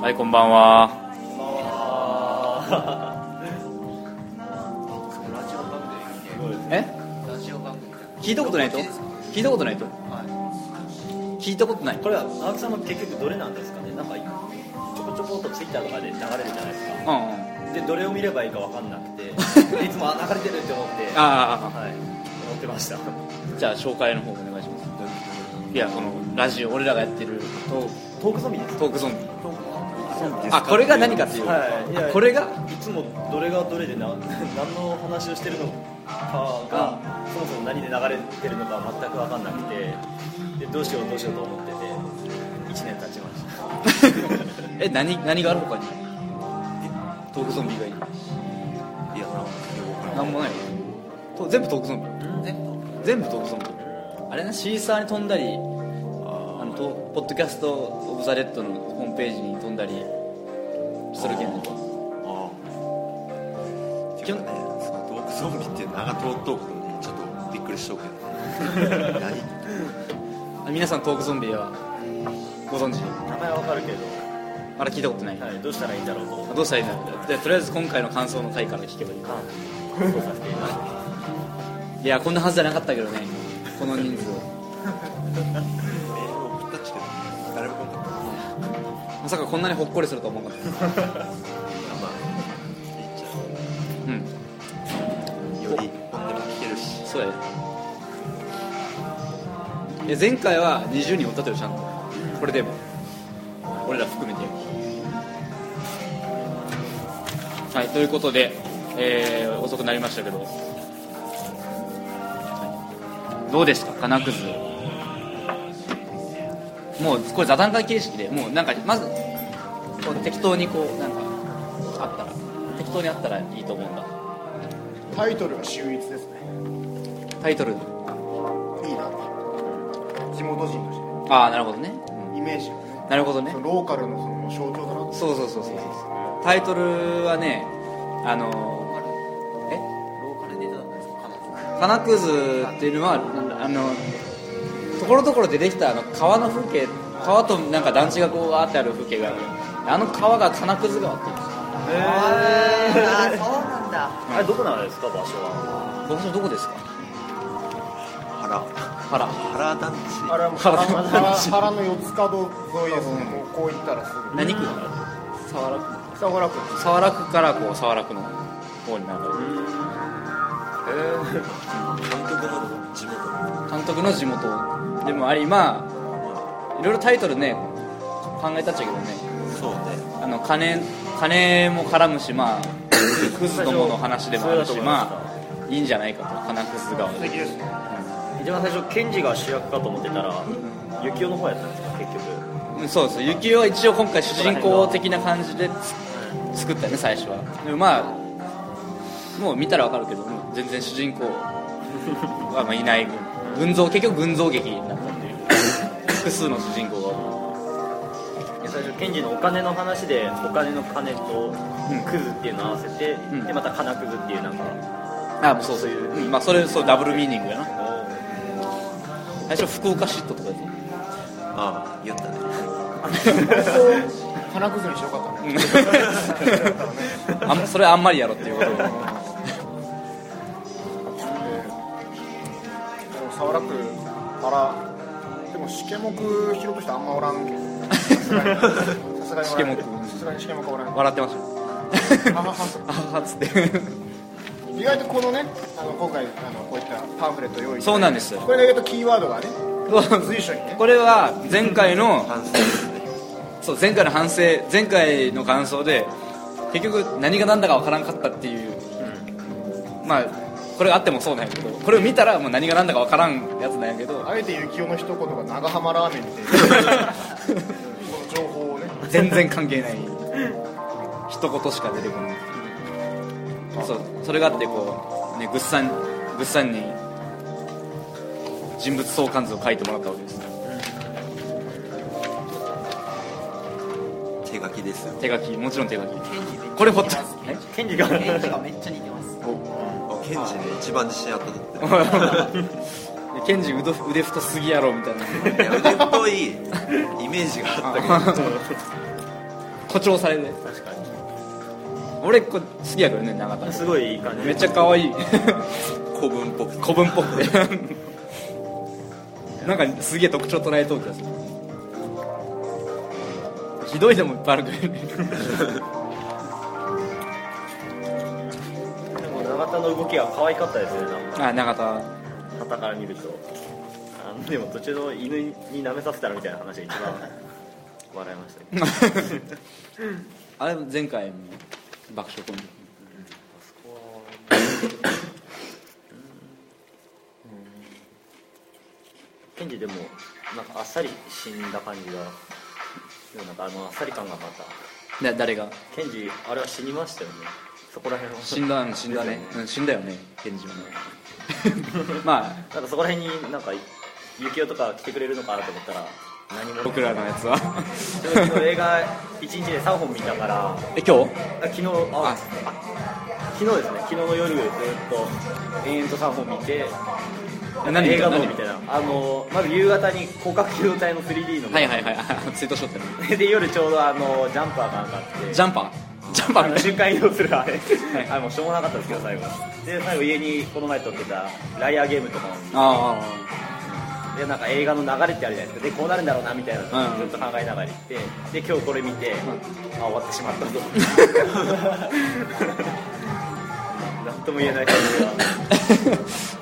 はいこんばんは。え？聞いたことないと聞いたことないと？聞いたことない？これは青木さんの結局どれなんですかね？なんかちょこちょこっとツイッターとかで流れるじゃないですか。うんうん。でどれを見ればいいか分かんなくて いつもあ流れてるって思ってあはい。思ってました。あじゃあ紹介の方お願いします。いやこのラジオ俺らがやってるトークゾンビです。トークゾンビあこれが何かっていう、はい。これが？いつもどれがどれでな何の話をしてるのかがそもそも何で流れてるのか全く分かんなくてでどうしようどうしようと思ってて1年経ちました。え何何がある？他に。トークゾンビ以外に。いやなんもない？と全部トークゾンビ？全部トークゾンビ？あれなシーサーに飛んだりポッドキャスト・オブ・ザ・レッドのホームページに飛んだりするけんああ基本ねそのトークゾンビっていう名が通っとうことにちょっとびっくりしとうけど。皆さんトークゾンビはご存知？名前は分かるけど、まだ聞いたことない、はい、どうしたらいいんだろうと。どうしたらいいんだろう？でとりあえず今回の感想の回から聞けばいい。か いやこんなはずじゃなかったけどね。この人数をまさかこんなにほっこりするとは思わなかった。うん。うよりけるし。そうや前回は20人おったとよちゃんとこれでも。俺ら含めてはいということで、えー遅くなりましたけど。どうですか金くずもうこれ座談会形式でもうなんかまずこう適当にこうなんかあったら適当にあったらいいと思うんだ。タイトルは秀逸ですねタイトルいいな地元人としてね。ああなるほどね。イメージがね。なるほどね。ローカルのその象徴だなとそうそうそうそうそう。タイトルはねあのえ？ローカルネタだったんですか金くずっていうのはあのところどころでできたあの川の風景川となんか団地がこうあってある風景がある。あの川が金くず川っていうんですよ。あーそうなんだ。あれどこなんですか場所は。僕それどこですか？原。原。原団地。原原原原の四つ角沿いですね。もうこう行ったらすぐ。何区？沢良区。北原区沢良区からこう沢良区の方に流れる監督の地元。監督の地元。でもありまあいろいろタイトルね考えたっちゃけどね。そうね。あの金金も絡むしまあ クズどもの話でもあるしまあいいんじゃないかと。金クズ側素敵ですね。一番最初ケンジが主役かと思ってたら幸男の方やったんですか結局。うんそうです。幸男は一応今回主人公的な感じでつ作ったよね最初は。でもまあもう見たらわかるけどもう全然主人公はまあいない。群像結局群像劇になったっていう複数の主人公が。いや最初ケンジのお金の話でお金の金とうん。クズっていうのを合わせて、ん。でまた金クズっていうなんかあもうそうそう。いう、うんまあそれそうダブルミーニングやな。最初福岡嫉妬とかでああ言ったね。花崩れにしよかったね。あんそれあんまりやろっていうこと。ででも沢良区原でも試験目拾う人あんまおらんけどさすがにさすがにおらん試験目さすがに試験目おらん笑ってましたよははっつって意外とこのねあの今回あのこういったパンフレット用意そうなんですこれが意外とキーワードがね随所にねこれは前回のそう前回の反省前回の感想で結局何が何だかわからんかったっていう、まあこれがあってもそうなんやけどこれを見たらもう何が何だかわからんやつなんやけどあえて幸男の一言が長浜ラーメンっていう。この情報をね。全然関係ない。一言しか出てこない。そうそれがあってこうねぐっさんぐっさんに人物相関図を書いてもらったわけです。手書きですよ。手書きもちろん手書き。これほっとえケンジがケンジがめっちゃ似てます。あケンジね一番自信あったとって。ケンジ腕腕太すぎやろみたいな。いや腕太いイメージがあったけど。誇張される確か俺これ好きやけどね永田。にすごいいい感じ。めっちゃ可愛い。古文っぽく。て古文っぽく。てなんかすげえ特徴捉えとう気がする。ひどいのもいっぱいあるけど 田の動きが可愛かったですよねなんか。あ永田旗から見ると。あのでも途中の犬に舐めさせたらみたいな話が一番 笑いました。け どあれ前回も爆笑コンビ。ケンジでもなん。かあっさり死ん。だ感じがなん。かあのあっさり感がまただ誰がケンジあれは死にましたよねそこら辺は。死んだん死んだね、うん、死んだよね源氏はね。まあ。なんかそこら辺になんか幸男とか来てくれるのかなと思ったら何も。僕らのやつは。昨日映画1日で3本見たから。え今日？あ昨日ああ。昨日ですね。昨日の夜ずっと延々と3本見て何映画の何みた。いなあのまず夕方に広角機動隊の 3D の。はいはいはい。あツイートしとったね で夜ちょうどあのジャンパーがなんかあって。ジャンパー？ジャンパー瞬間移動するあれ。あれもうしょうもなかったですけど最後。で最後家にこの前撮ってたライアーゲームとかも。あでなんか映画の流れってあるじゃないですか。でこうなるんだろうなみたいなずっと考えながら行って。で今日これ見て、あ終わってしまったぞ。なんとも言えない感じが。あ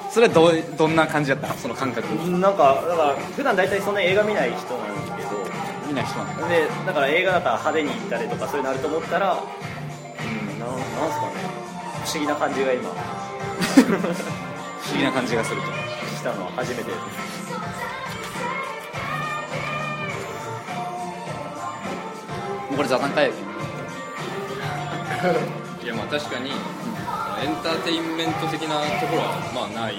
それはどうどんな感じだったの？その感覚。なんかだから普段大体そんな映画見ない人なんですけど見ない人なんだ。でだから映画だったら派手に行ったりとかそういうのあると思ったらうんなんなんすかね。不思議な感じが今。不思議な感じがすると。したのは初めて。これ座談会やけどいやまあ確かにエンターテインメント的なところはまあない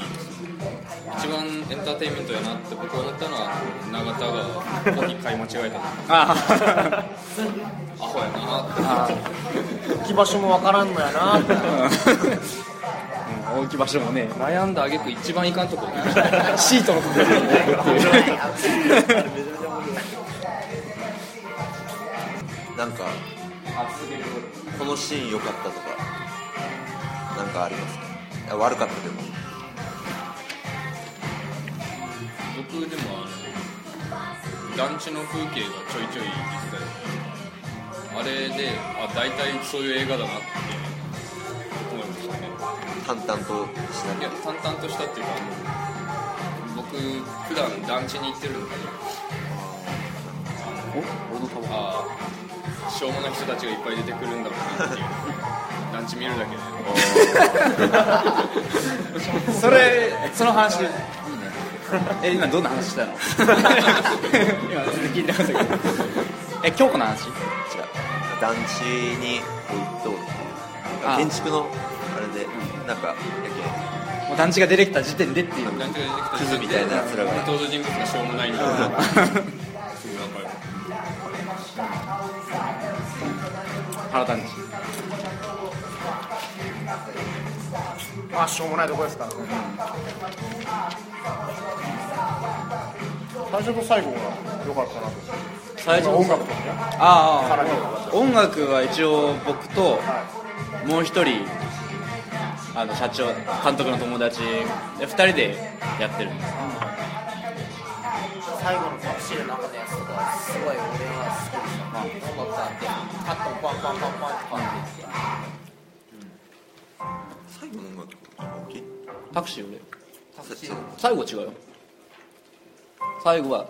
一番エンターテインメントやなって僕は思ったのは永田がコーヒー買い間違えたあアホやなって。あ置き場所もわからんのやなうん置き場所もね。悩んだ挙句一番いかんとこシートのところに置くっていう。なんかこのシーン良かったとかなんかありますか？あ悪かったでも僕でもあの団地の風景がちょいちょい実際あれであ大体そういう映画だなって思いましたね淡々としたいや淡々としたっていうか僕普段団地に行ってるのでああしょうもない人たちがいっぱい出てくるんだろうなっていう。団地見るだけでそれその話。え今どんな話したの？今聞いてなかったけど。え京子の話？違う。団地に置いとあ。建築のあれでなんかやもう団地が出てきた時点でっていう。団地が出てきたクズみたいな奴らが。登場人物がしょうもないんだろうなすぐ分かる原団地まあしょうもないとこですからね。最初と最後が良かったなと。最初音楽とかね。ああ。音楽は一応僕ともう一人あの社長監督の友達で二人でやってる。んです最後のタクシーの中のやつとかすごい俺は好きでした。音楽あってカットパンパンパンパンってパンっていって最後の音楽大きい？タクシー俺タクシー。最後違うよ。最後は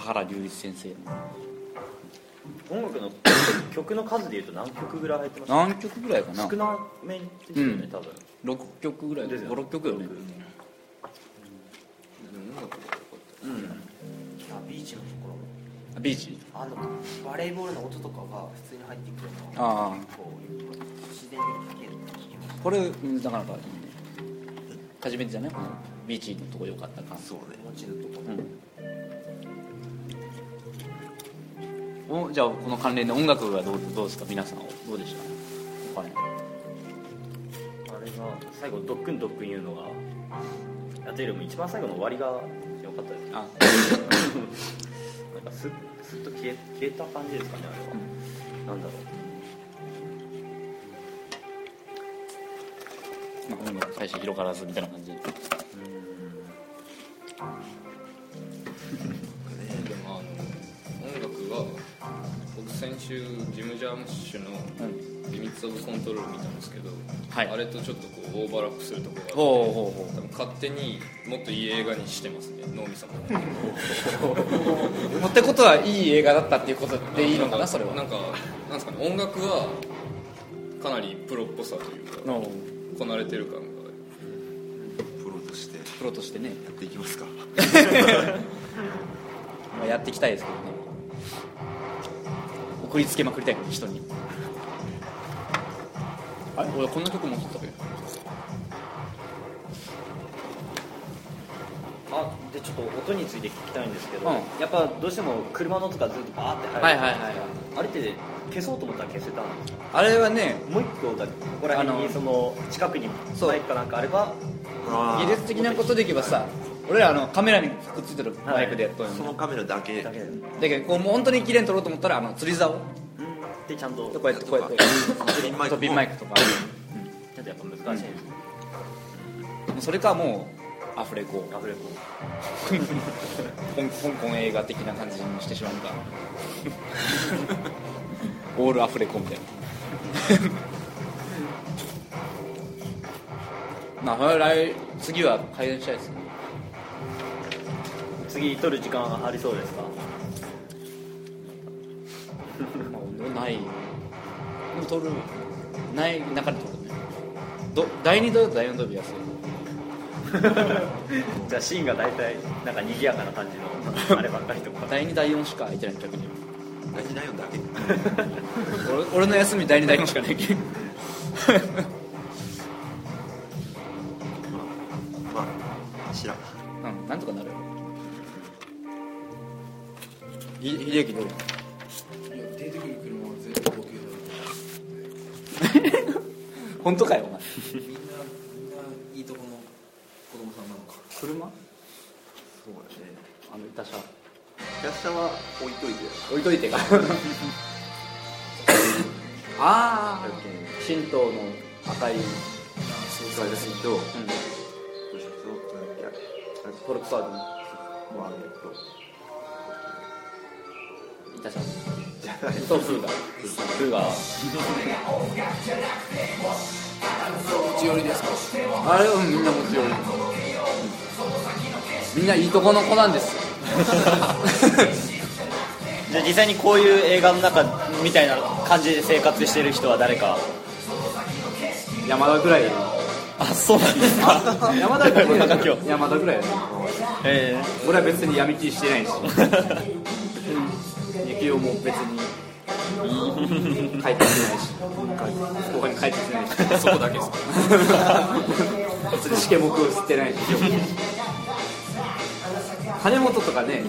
原隆一先生。音楽の 曲の数でいうと何曲ぐらい入ってます？か何曲ぐらいかな？少なめですよね、うん。多分。6曲ぐらい。ですよね。56曲よね。あビーチのところビーチ？あのバレーボールの音とかが普通に入ってくるのああ。こう自然に聴けるこれうんなかなかいいね初めてじゃない？このビーチのとこ良かったか。そうねた街のとこうん。おじゃあこの関連で音楽はどうどうですか？皆さんどうでした？はいあれが最後ドックンドックン言うのがあとよりも一番最後の終わりが良かったですあ。なんかスッスッと消え消えた感じですかねあれは、なんだろまあ、今最初広がらずみたいな感じ。でもあの音楽が僕先週ジム・ジャームッシュの「リミッツ・オブ・コントロール」見たんですけど、はい。あれとちょっとこうオーバーラップするところがあってほうほうほう多分勝手にもっといい映画にしてますね。脳みそも。ってことはいい映画だったっていうことでいいのかなそれは。なんかなんですかね音楽はかなりプロっぽさというか。のこなれてる感がプロとして。やプロとしてね、っていきますか。まあ、やっていきたいですけどね。送りつけまくりたいから人に。あれ俺こんな曲持ってたけ？どちょっと音について聞きたいんですけど、うん。やっぱどうしても車の音がずっとバーって入る、はいはいはいあれって消そうと思ったら消せたんですか？あれはねもう一個だけここら辺あのにその近くにそう。マイクかなんかあれば技術的なことでいけばさ。俺らあのカメラにくっついてるマイクでやっとんよ、そのカメラだけ。だけどこうもう本当に綺麗に撮ろうと思ったらあの釣り竿。でちゃんとこうやってこうやって。ピンマイクそうピンマイクとかちょっとやっぱ難しいんですね、もうそれかもうアフレコ。アフレコ。香 香港映画的な感じにしてしまうか オールアフレコみたいな。まあ来次は改善したいですね。次撮る時間ありそうですか？まあない。でも撮る。ない中で撮るね。ど第2土曜と第4土曜日安い じゃあシーンが大体なんか賑やかな感じのあればっかりと？か第2第4しか空いてない逆に。大事ないよだけ？俺俺の休み第2第4しかない。け んまあ知らん。うんなんとかなるよ。ひ秀樹どう？いや出てくる車は全部僕よ本当かよお前みんなみんないいとこの子供さんなのか。車？そうだね。あの板車キャ。ッシャーは置いといて置いといてか。ああ神道の赤い、うん、そう。ですとどうしたそういやフォルクスワーゲン。もあるけど板車じゃない。とフーガフーガ 内寄りですか？あれうんみんな持ち寄り。みんないいとこの子なんです。よ じゃあ実際にこういう映画の中みたいな感じで生活してる人は誰か？山田ぐらい。あそうなんですか？山田ぐらい。山田ぐらい。やねえ。俺は別に闇切りしてないし。雪をも別に帰ってきないし後輩に帰ってきないしそこだけです別に試験目を吸ってないし金本とかね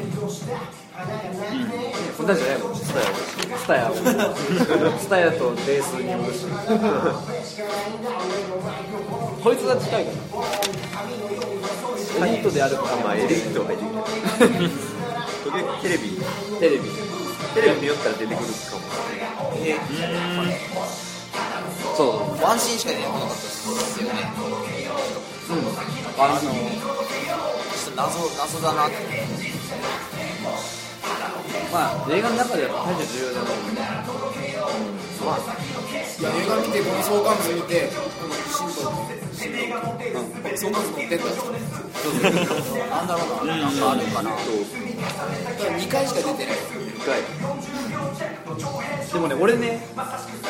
そんなんじゃないもんスタヤスタヤスタヤとベースに戻しこいつが近いかなエリートであるかまあエリートは入ってくるテレビテレビ。テレビ見よったら出てくるかもそう。ワンシーンしか出てこなかったですよね。うん。あのちょっと謎謎だなって。まあ映画の中では大して重要じゃないいや映画見てこの相関図見てこの神道相関図持ってんだなんだろうななんかあるかなだから2回しか出てない一回でもね俺ね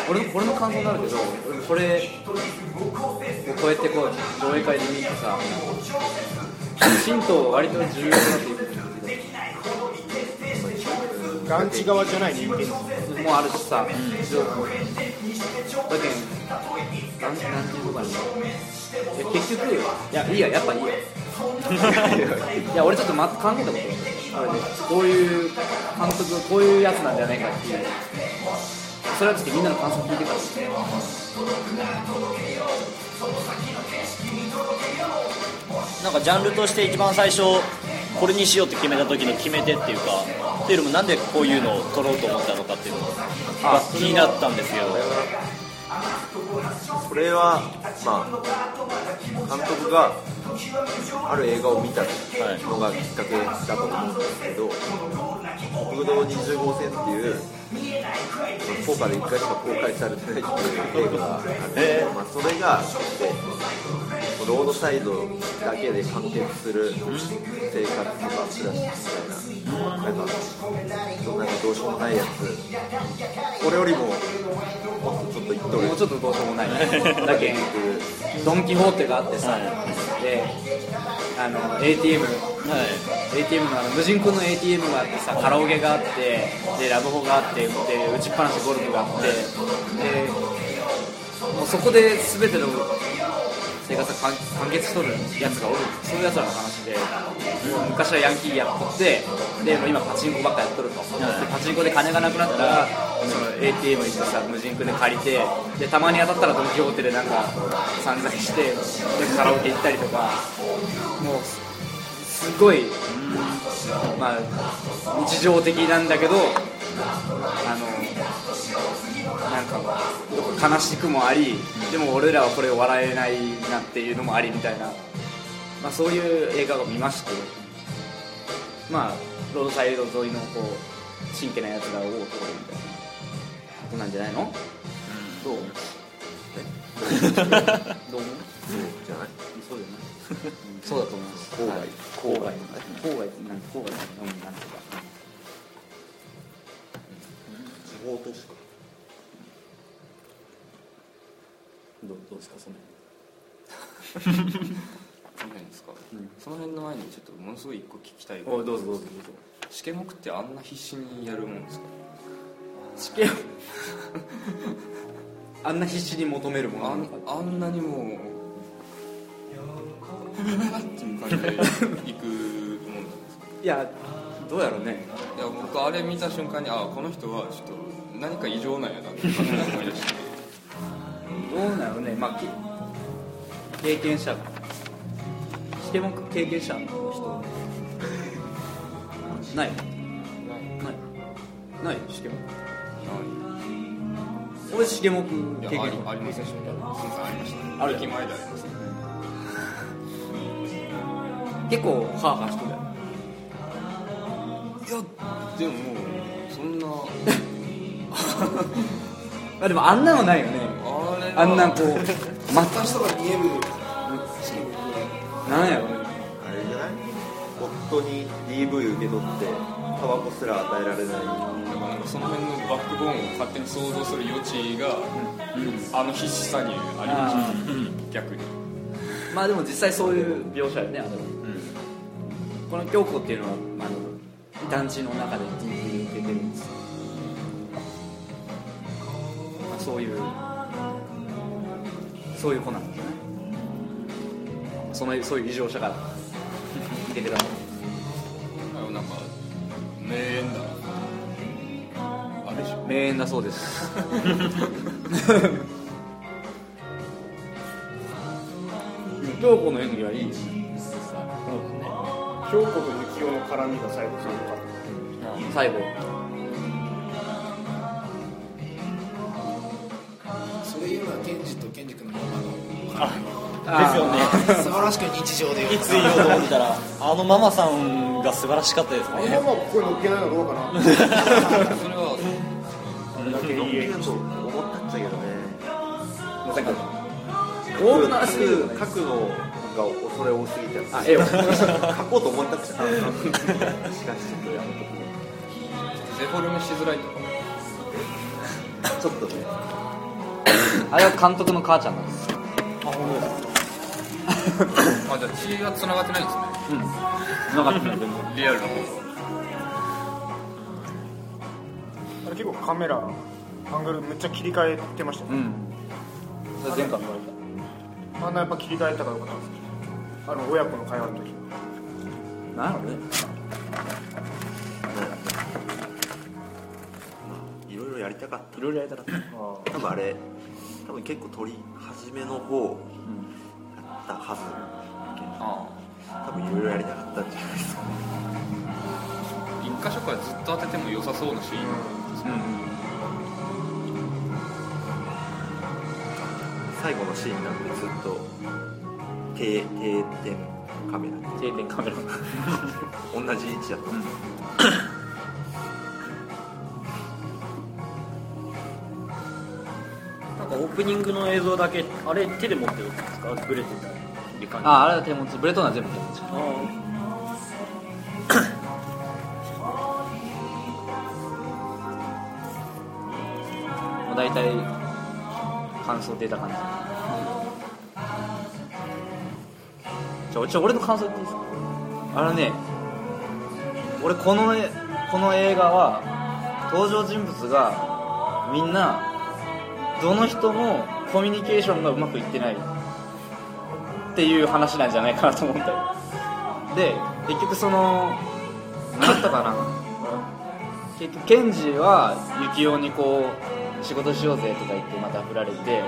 俺の俺の感想になるけど俺これこうやってこう上映会で見てさ神道割と重要だっていうふうに言ってガンチ側じゃない人間もあるしさ、だけんなんなんていうのかな。結局いやいいややっぱいいや。いや俺ちょっとま考えたことあるあれねこういう監督こういうやつなんじゃないかっていうそれはちょっとみんなの感想聞いてからなんかジャンルとして一番最初これにしようって決めた時の決め手っていうかっていうよりもなんでこういうのを撮ろうと思ったのかっていうのをが気になったんですよこれはまあ監督がある映画を見たのがきっかけだと思うんですけど「国道20号線」っていう福岡で1回しか公開されてないっていう映画があるんですけど、まあ、それがこうロードサイドだけで完結する生活とか暮らしみたいな。なんかなんかどうしようもないやつ。これよりももっとちょっといっとるもうちょっとどうしようもない。だけドン・キホーテがあってさ、であの ATM、ATM のあの無人島の ATM があってさカラオケがあってでラブホがあってで打ちっぱなしゴルフがあってでもうそこで全ての生活が完結しとるやつがおる。そういうやつらの話で昔はヤンキーやっとってでも今パチンコばっかやっとると、でパチンコで金がなくなったらその ATM 行ってさ無人区で借りてでたまに当たったらドン・キホーテでなんか散財してでカラオケ行ったりとかもうすすごい、まあ、日常的なんだけどあのなんか悲しくもありでも俺らはこれを笑えないなっていうのもありみたいな、まあ、そういう映画を見ましてまあロードサイド沿いのこう真剣なやつが多いところみたいな。ことなんじゃないの、どう？どう？思 うじゃない？そうじゃない、う んそうだと思います。郊外。はい郊外。郊外なん？郊外うん？なんとか地方都市か？どうどうですか？そのその辺 ですか、その辺の前にちょっとものすごい一個聞きたい辺おどうぞどうぞどうぞ。試験目ってあんな必死にやるもんですか？試験 あんな必死に求めるもんあんなにもうっていう感じで行くもんなんですかいやどうやろうね。いや僕あれ見た瞬間にあこの人はちょっと何か異常なんやなって思い出して。どうなのねまあけ経験者。経験者の人。ない？ない。ない？試験目俺試験目い経験やありませんでした。ありました。ある駅前であります結構ハーハーしていやでももうそんな あでもあんなのないよね。あんなこう ま私とか見えるなんやろね。あれじゃない？夫に DV 受け取ってタバコすら与えられない。だからなんかその辺のバックボーンを勝手に想像する余地が、あの必死さにありました、逆に。まあでも実際そういう描写よね。あれは、この京子っていうのはあの団地の中でそういうそういう子なんですよね。そのそういう異常者が出てたのなんか名演だな。あれでしょ。名演だそうです。京子の演技はいいですね。京子と幸男の絡みが最後すごかった最後ですよね。素晴らしく日常でいつ言おうと思ってたらあのママさんが素晴らしかったですあのね。ままここに乗っけないのどうかな。それは。あれだけいい演技と思ったっちゃけどねまさかオールナース書くのが恐れ多すぎて。あ絵を。書こうと思ったくちゃしかしちょっとやめとくデフォルメしづらいとかちょっとね。あれは監督の母ちゃんなんですあじゃあ血が繋がってないんですね。うん。なかったねでもリアルな方あれ結構カメラアングルめっちゃ切り替えてましたよね。うん。それ前回も言われあんなやっぱ切り替えたからよかったんですけど。あの親子の会話の時。たなんやろね。いろいろやりたかった。いろいろやりたかった。多分あれ多分結構撮り始めの方やったはず多分いろいろやりたかったんじゃないですか。一箇所からずっと当てても良さそうなシーン。ですね、最後のシーンなんでずっと定定点カメラ。定点カメラ。同じ位置だった、うん。なんかオープニングの映像だけあれ手で持ってるんですか？ブレてたり感じ。ああれは手持ちブレトンは全部手持ち もう大体感想出た感じ。じゃあ俺の感想言っていいですか？あのね俺このえこの映画は登場人物がみんなどの人もコミュニケーションがうまくいってないっていう話なんじゃないかなと思った。よで結局その何だったかな。結局ケンジは幸男にこう仕事しようぜとか言ってまた振られて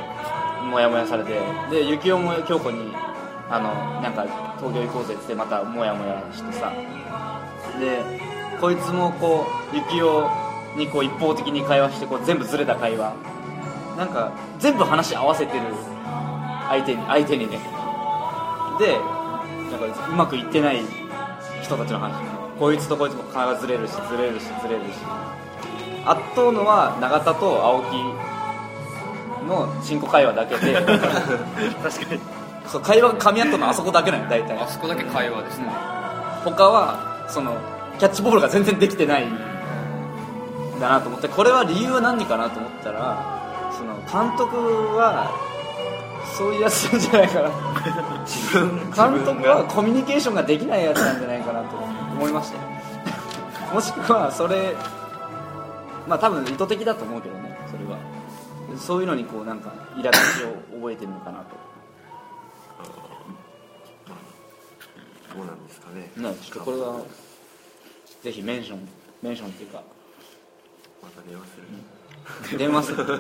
モヤモヤされて。で幸男も京子にあのなんか東京行こうぜってまたモヤモヤしてさ。でこいつもこう幸男にこう一方的に会話してこう全部ずれた会話。なんか全部話合わせてる相手に相手にね。でなんかうまくいってない人たちの話。こいつとこいつも会話ずれるしずれるしずれるし。圧倒のは永田と青木の進行会話だけで 確かに。そう会話が噛み合ったのはあそこだけなの大体。あそこだけ会話ですね、他はそのキャッチボールが全然できてない。んだなと思ってこれは理由は何かなと思ったら監督はそういうやつなんじゃないかな。自分監督はコミュニケーションができないやつなんじゃないかなと思いましたよ。もしくはそれまあ多分意図的だと思うけどねそれは。そういうのにこうなんか苛立ちを覚えてるのかなと。どうなんですかね。ねちょっとこれはぜひメンションメンションっていうか。また電話する、電話する。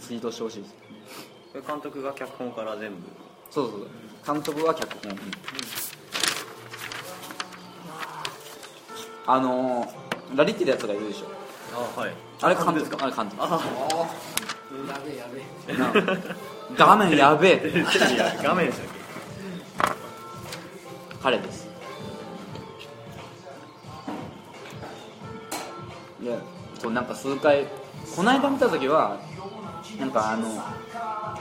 ツイートしてほしいです監督が脚本から全部？そうそうそう。監督は脚本、あのー、ラリッティのやつがいるでしょ。あはい。あれ監督。ですか？あれ監督。あやべえやべえ。な画面やべえ。画面でしたっ彼ですいやそうなんか数回この間見た時はなんかあの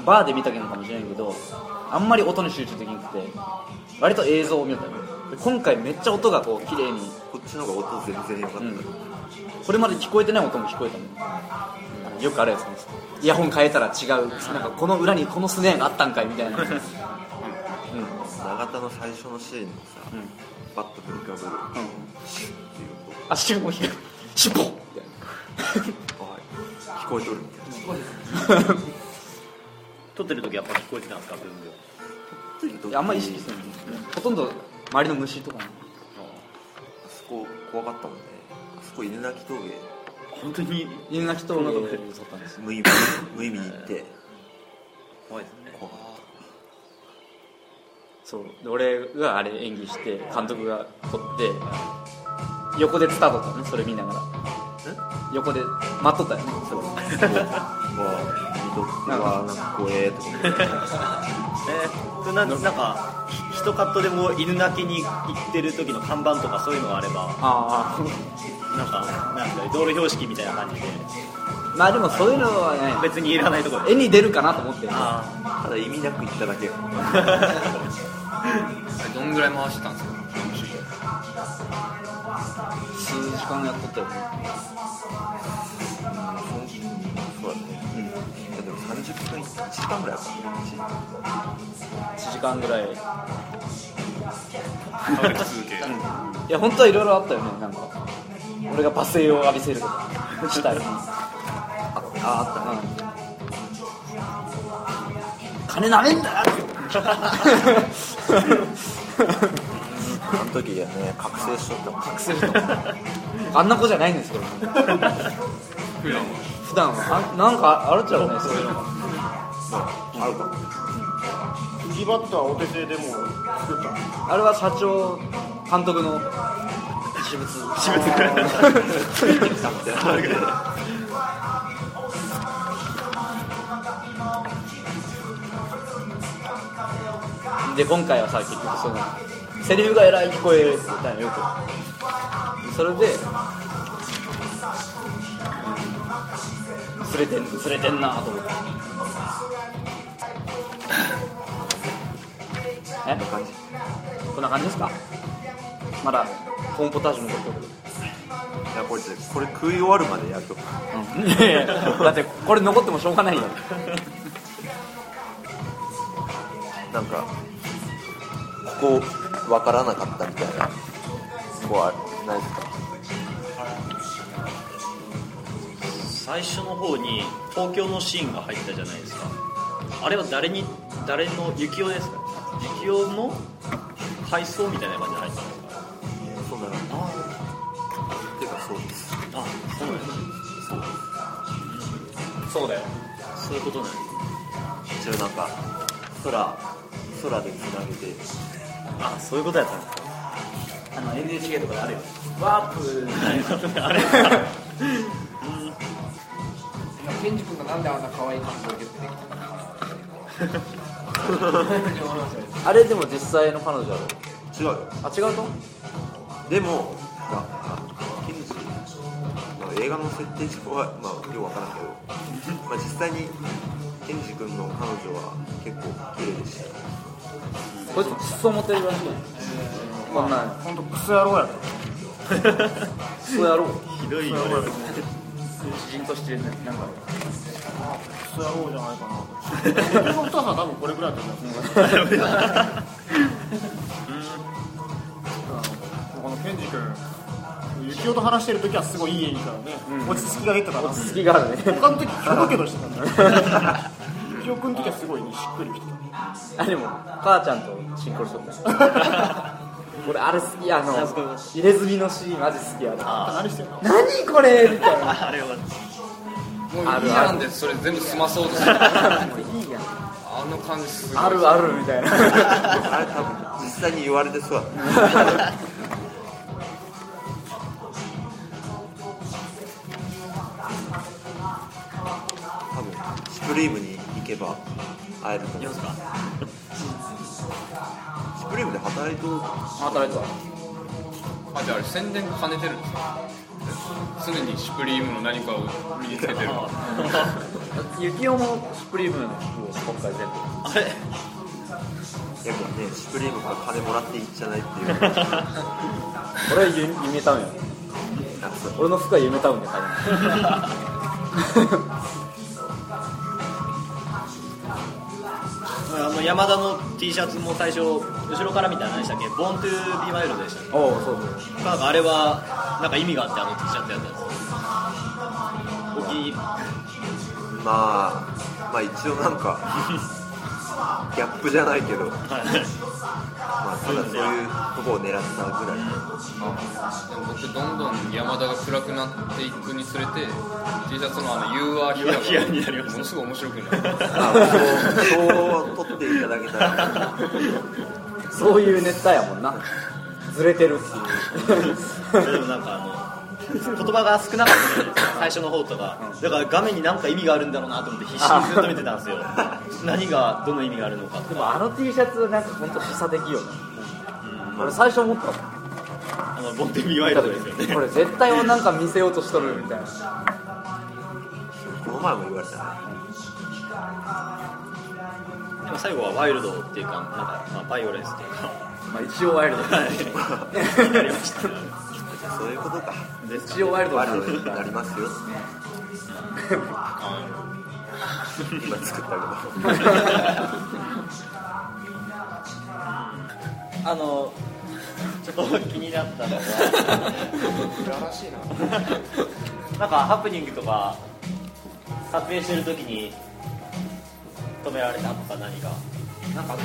バーで見たのかもしれないけどあんまり音に集中できなくて割と映像を見たので今回めっちゃ音がこう綺麗にこっちの方が音全然良かった、うん。これまで聞こえてない音も聞こえたのよくあるやつですイヤホン変えたら違う。なんかこの裏にこのスネアがあったんかいみたいな、うん、永田の最初のシーンのさ、うん。バッと振りかぶる。うん。シュッっていうあ尻尾引く尻尾。みたい音はい聞こえとるみたいな。撮ってる時やっぱ聞こえてたんですか全部ないやあんまり意識するん。ですねほとんど周りの虫とかねあそこ怖かったもんね。あそこ犬鳴峠。本当に？犬鳴峠で撮ったんですよ。無意味無意味に行って。怖いですね。怖かっそう。で俺があれ演技して監督が撮って横で伝わったのねそれ見ながら。横で待っとったよねそれたもう見とってはなんか怖えとかえななんかひ一カットでも犬鳴きに行ってる時の看板とかそういうのがあればあなんかなんだ道路標識みたいな感じであまあでもそういうのはね別にいらないところで絵に出るかなと思ってあただ意味なく行っただけどんぐらい回してたんですか数時間やっとったよね。そう。だねうん。いやでも30分1時間ぐらいあったね。1時間ぐらい。いや本当はいろいろあったよね。なんか俺が罵声を浴びせるとか したいあああったね。金なめんだよ あの時はね覚醒しとった覚醒しとったあんな子じゃないんですけど普段は。普段は。あなんかあるっちゃうねそういうの。があるかも。右バットはお手製でも作った。あれは社長監督の私物。私 物で今回はさ結局そのセリフがえらい聞こえたのよく。それでうんずれてんずれてんなと思って。えこんな感じ？ですか？まだコーンポタージュ残ってるいやこれこれ食い終わるまでやるといやいやだってこれ残ってもしょうがないよ。なんかここ分からなかったみたいなここはないですか？最初の方に東京のシーンが入ったじゃないですか。あれは誰に誰の幸男ですか？幸男の回想みたいな感じで入ったんですか？そうだなっていうかそうです。あそうなんです。そうだよ。そういうことなんです一応なんか空空でつなげてあそういうことやったんですか？あの NHK とかであるよ。ワープ。あれケンジ君がなんであんな可愛い感じで出てきたかあれでも実際の彼女だろ違うよ。あ違うと？でもまあケンジ、まあ、映画の設定上はまあよくわからんけど、まあ、実際にケンジ君の彼女は結構綺麗でしたこいつクソモテるらしい。ねこんなん本当クソ野郎やクソ野郎。ひどい言われる詩人としてねなんかクソ野郎じゃないかな。僕の太さは多分これぐらいだと思います。このケンジ君幸男と話してる時はすごいいい演技からね、落ち着きが出てたな好きがあるね。他の時ひどけどしてたね幸男君の時はすごいねしっくりきてあでも母ちゃんとシンクロしとった。俺あれ好きあの入れ墨のシーンマジ好きやな。た何してんの？何これ？みたいな。あれは。もういいやんでそれ全部済まそうとする。いいやんあの感じすごい。あるあるみたいな。あれ多分実際に言われてそうだ。多分。シュプリームに行けば会えると思うシュプリームで働いと働いてたあじゃああれ宣伝兼ねてるんですか？常にシュプリームの何かを身につけてる。ユキオもシュプリームの服を今回全部あれ？やっぱねシュプリームから金もらっていいんじゃないっていう。俺はゆ夢タウンや。俺の服は夢タウンで買い あの山田の T シャツも最初後ろから見たら何でしたっけ？ボーントゥービーワイルドでしたっおおそうそう。けなんかあれはなんか意味があってあの T シャツやったんですまあまあ一応なんか ギャップじゃないけどまあただそういうとこを狙ったぐらいでも僕どんどん山田が暗くなっていくにつれて T シャツのあのりました。がものすごい面白くなる。あそうそう取っていただけたら。そういうネタやもんな。ずれてるっていう。でもなんかあの言葉が少なかった最初の方とか。だから画面に何か意味があるんだろうなと思って必死にずっと見てたんですよ。何がどの意味があるのか。でもあの T シャツなんか本当示唆的よね。俺最初思ったあのボンテビーワイルドですよね。これ絶対なんか見せようとしとるみたいな。この前も言われた。ねでも最後はワイルドっていうかなんか、まあ、バイオレンスっていうか。まあ一応ワイルド。になりましたそういうことか。一応ワイルドワなイルドになりますよ。今作ったけどあのちょっと気になったのがらしいななんかハプニングとか撮影してる時に止められたとか何か。なんか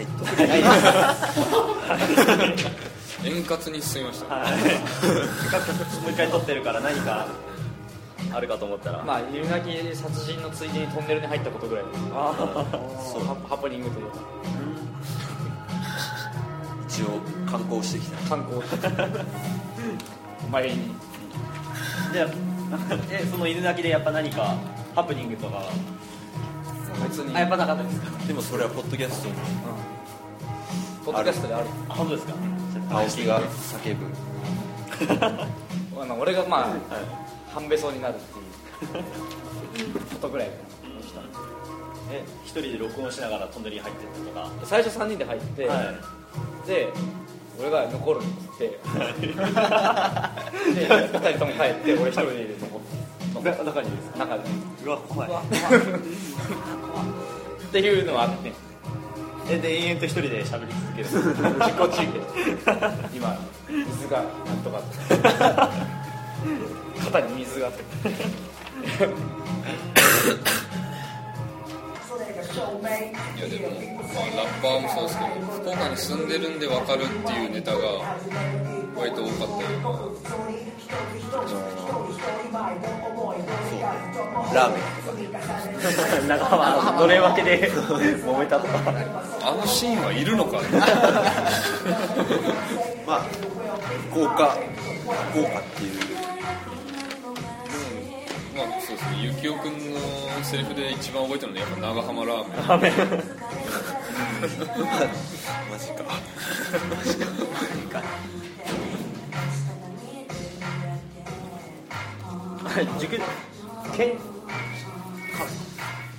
ないと。ない。円滑に進みました。はい。もう一回撮ってるから何かあるかと思ったら、まあ犬鳴殺人のついでにトンネルに入ったことぐらい。あそう。ハハプニングというか。一応観光してきた。観光。前に。じゃあえその犬鳴きでやっぱ何かハプニングとか別に。あやっぱなかったですか？でもそれはポッドキャストにポッドキャストである。あ本当ですか？青木が叫ぶ。あの俺がまあ、半べそになるっていうことぐらいかえ一人で録音しながらトンネルに入ってったとか？な最初3人で入って、で俺が残るっつって で2人とも帰って俺一人で残って中にです中で。うわ 怖い。っていうのはあってえで延々と一人で喋り続ける。自己中継。今水がなんとか。肩に水があっていやでも、まあ、ラッパーもそうですけど福岡に住んでるんで分かるっていうネタが割と多かったりラーメン長浜のれ分けで揉めたとか。あのシーンはいるのか まあ福岡福岡っていうまあそうですねゆきおくんのセリフで一番覚えてるのはやっぱ長浜ラーメン。マジか。塾県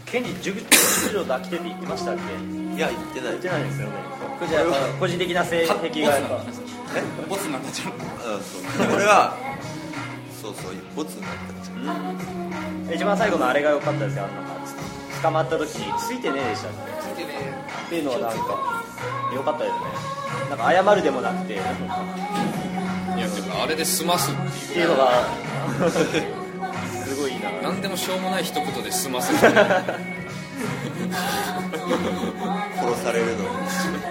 県に塾塾長と飽きてって言ってましたっけ言いや言ってないってないですよねこれじゃあ個人的な性癖がやっぱボツになったじゃんうんそうこれはそうそうボツになったんじゃん一番最後のあれが良かったですよあのなんか捕まった時に「ついてねえ」でしたっけっていうのはなんか良かったですね。なんか謝るでもなくてっいやでもあれで済ますってていうのが。すごいいいな何でもしょうもない一言で済ます 殺されるの。に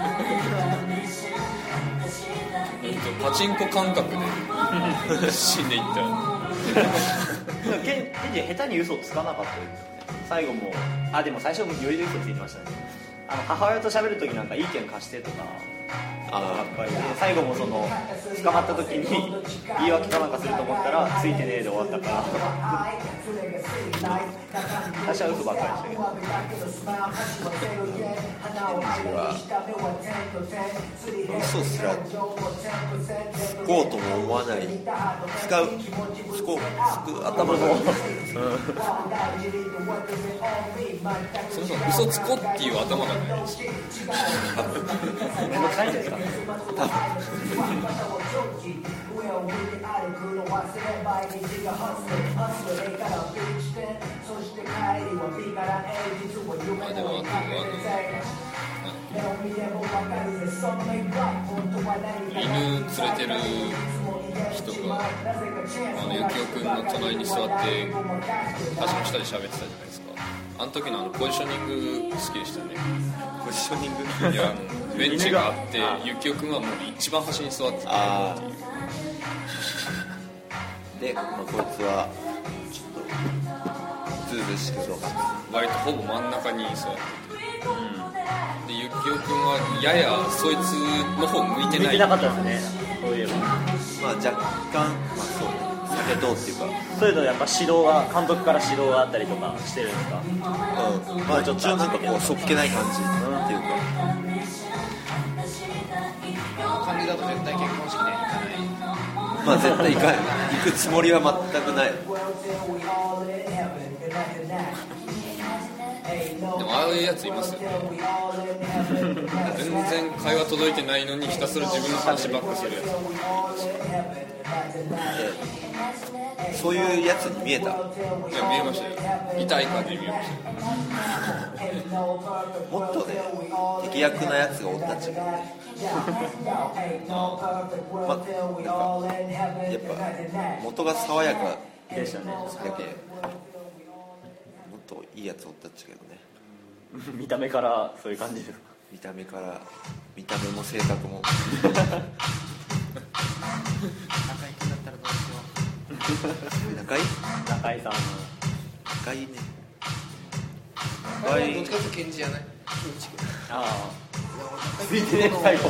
パチンコ感覚で 死んでいった。ケンケンジ下手に嘘つかなかったですよね。最後もあでも最初もより嘘ついてましたね。あの母親と喋る時なんか意見貸してとかあやっぱり最後もその捕まった時に言い訳かなんかすると思ったらついてねえで終わったから最初は嘘ばっかりしたけど嘘すらつこうとも思わない使うつこうつく頭がそもそも嘘つこっていう頭がないです。めんどくさいんですかねまあでもあとあの犬連れてる人があのゆきおくんの隣に座って橋の下で喋ってたじゃないですかあの時のあのポジショニング好きでしたねポジショニングいやあのベンチがあってゆきおくんはもう一番端に座ってたあっていう。で、まあ、こいつはちょっとずうずうしくそう割とほぼ真ん中に座ってて、でゆきおくんはややそいつの方向いてない。向いてなかったですね。そういえば。まあ若干まあそう避けとうっていうか。そういうのやっぱ指導が監督から指導があったりとかしてるんですか？うん。まあ一応なんかこうそっけない感じっていうかだと絶対結婚式には行かないまあ絶対行かない行くつもりは全くない。でもああいうやついますよね。全然会話届いてないのにひたすら自分の話ばっかするやでそういうやつに見えた。ついや見えましたよ。痛い感じに見えました。よ もっとね敵役なやつがおったっちまなんかやっぱ元が爽やかでしたねだけもっといいやつおったっちゃけどね。見た目からそういう感じですか？見た目から見た目も性格も。中居君だったらどうしよ仲いい中井さんの仲い？いね。う仲いい。どっちかというとケンジじゃないああついてね最後。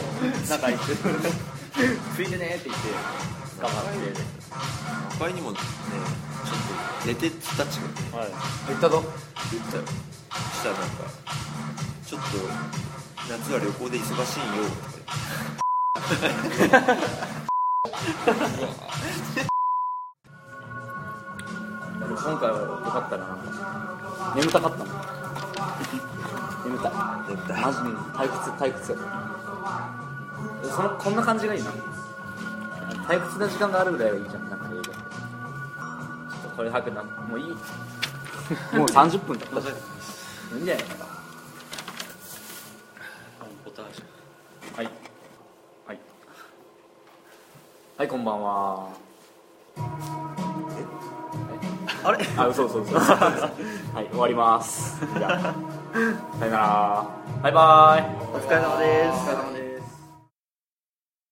仲いいって。ついてねって言って捕まって。他にもねちょっと出てったっちゃうはい。言ったぞ。言った。よしたらなんかちょっと夏は旅行で忙しいよ。でも今回はよかったな。なんか眠たかったもん眠たい。眠たい。マジに退屈退屈。そのこんな感じがいいな。退屈な時間があるぐらいがいいじゃん。なんか映画って。ちょっとこれ早くな。もういい。もう30分だ。ったいい。んじゃないか。はい。はい。はいこんばんは。あれ？あ嘘嘘嘘。はい終わります。じゃあさよならバイバイ。お疲れ様です。お疲れ様です